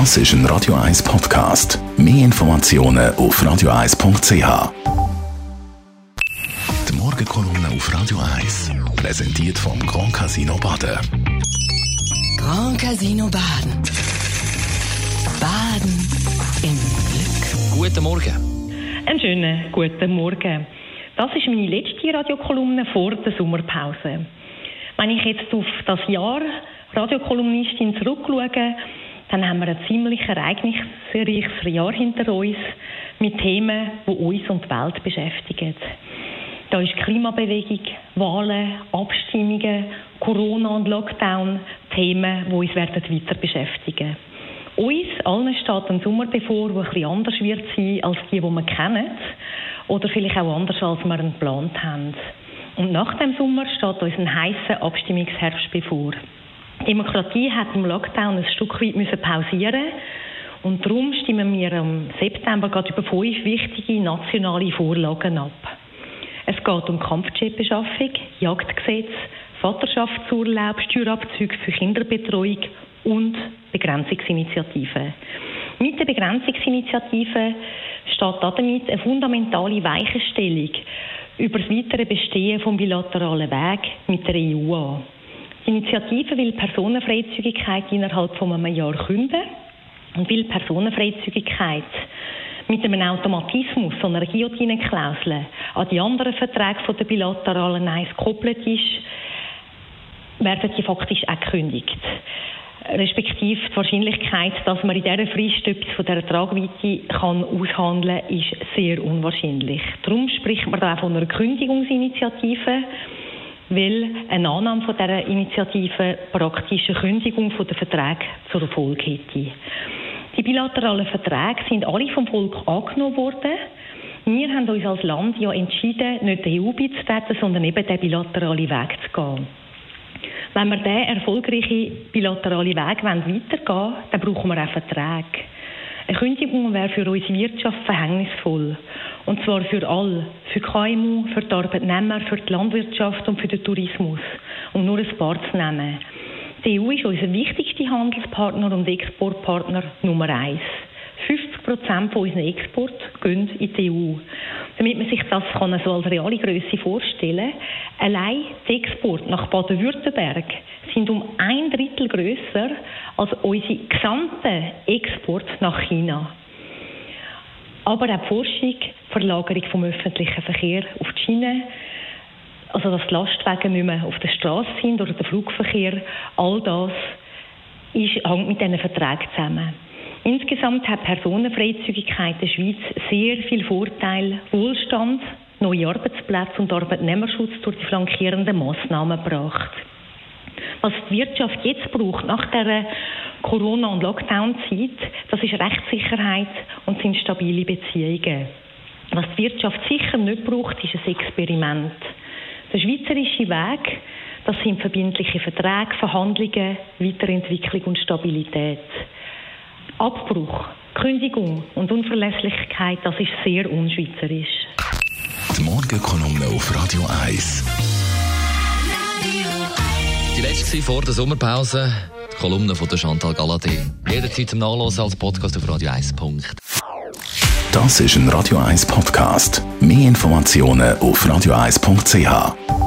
Das ist ein Radio 1 Podcast. Mehr Informationen auf radio1.ch. Die Morgenkolumne auf Radio 1 präsentiert vom Grand Casino Baden. Grand Casino Baden. Baden im Glück. Guten Morgen. Einen schönen guten Morgen. Das ist meine letzte Radiokolumne vor der Sommerpause. Wenn ich jetzt auf das Jahr Radiokolumnistin zurückschaue, dann haben wir ein ziemlich ereignisreiches Jahr hinter uns mit Themen, die uns und die Welt beschäftigen. Da ist Klimabewegung, Wahlen, Abstimmungen, Corona und Lockdown Themen, die uns werden weiter beschäftigen. Uns allen steht ein Sommer bevor, der etwas anders wird sein als die, die wir kennen. Oder vielleicht auch anders, als wir ihn geplant haben. Und nach dem Sommer steht uns ein heißer Abstimmungsherbst bevor. Demokratie hat im Lockdown ein Stück weit müssen pausieren und darum stimmen wir im September gerade über fünf wichtige nationale Vorlagen ab. Es geht um Kampfjetbeschaffung, Jagdgesetz, Vaterschaftsurlaub, Steuerabzüge für Kinderbetreuung und Begrenzungsinitiativen. Mit der Begrenzungsinitiative steht damit eine fundamentale Weichenstellung über das weitere Bestehen vom bilateralen Weg mit der EU an. Die Initiative will Personenfreizügigkeit innerhalb von einem Jahr künden und will Personenfreizügigkeit mit einem Automatismus, so einer Guillotine-Klausel, an die anderen Verträge der bilateralen Eins gekoppelt ist, werden die faktisch auch gekündigt. Respektive die Wahrscheinlichkeit, dass man in dieser Frist etwas von dieser Tragweite kann aushandeln kann, ist sehr unwahrscheinlich. Darum spricht man da auch von einer Kündigungsinitiative weil eine Annahme von dieser Initiative praktisch eine Kündigung der Verträge zur Folge hätte. Die bilateralen Verträge sind alle vom Volk angenommen worden. Wir haben uns als Land ja entschieden, nicht der EU beizutreten, sondern eben den bilateralen Weg zu gehen. Wenn wir diesen erfolgreichen bilateralen Weg weitergehen wollen, dann brauchen wir auch Verträge. Eine Kündigung wäre für unsere Wirtschaft verhängnisvoll. Und zwar für alle. Für KMU, für die Arbeitnehmer, für die Landwirtschaft und für den Tourismus. Um nur ein paar zu nennen. Die EU ist unser wichtigster Handelspartner und Exportpartner Nummer eins. 50 Prozent von unseren Export gehen in die EU. Damit man sich das kann so als reale Größe vorstellen allein die Export nach Baden-Württemberg sind um ein Drittel größer als unsere gesamte Export nach China. Aber auch die Forschung, Verlagerung vom öffentlichen Verkehr auf die Schiene, also dass die Lastwagen nicht mehr auf der Straße sind oder der Flugverkehr, all das ist, hängt mit diesen Verträgen zusammen. Insgesamt hat Personenfreizügigkeit der Schweiz sehr viel Vorteil, Wohlstand, neue Arbeitsplätze und Arbeitnehmerschutz durch die flankierenden Massnahmen gebracht. Was die Wirtschaft jetzt braucht, nach der Corona- und Lockdown-Zeit, das ist Rechtssicherheit und sind stabile Beziehungen. Was die Wirtschaft sicher nicht braucht, ist ein Experiment. Der schweizerische Weg, das sind verbindliche Verträge, Verhandlungen, Weiterentwicklung und Stabilität. Abbruch, Kündigung und Unverlässlichkeit, das ist sehr unschweizerisch. Die Morgenkolumne auf Radio 1. Vor der Sommerpause. Die Kolumne von der Chantal Galadé. Jederzeit zum Nachlesen als Podcast auf radio1.ch. Das ist ein Radio 1 Podcast. Mehr Informationen auf radio1.ch.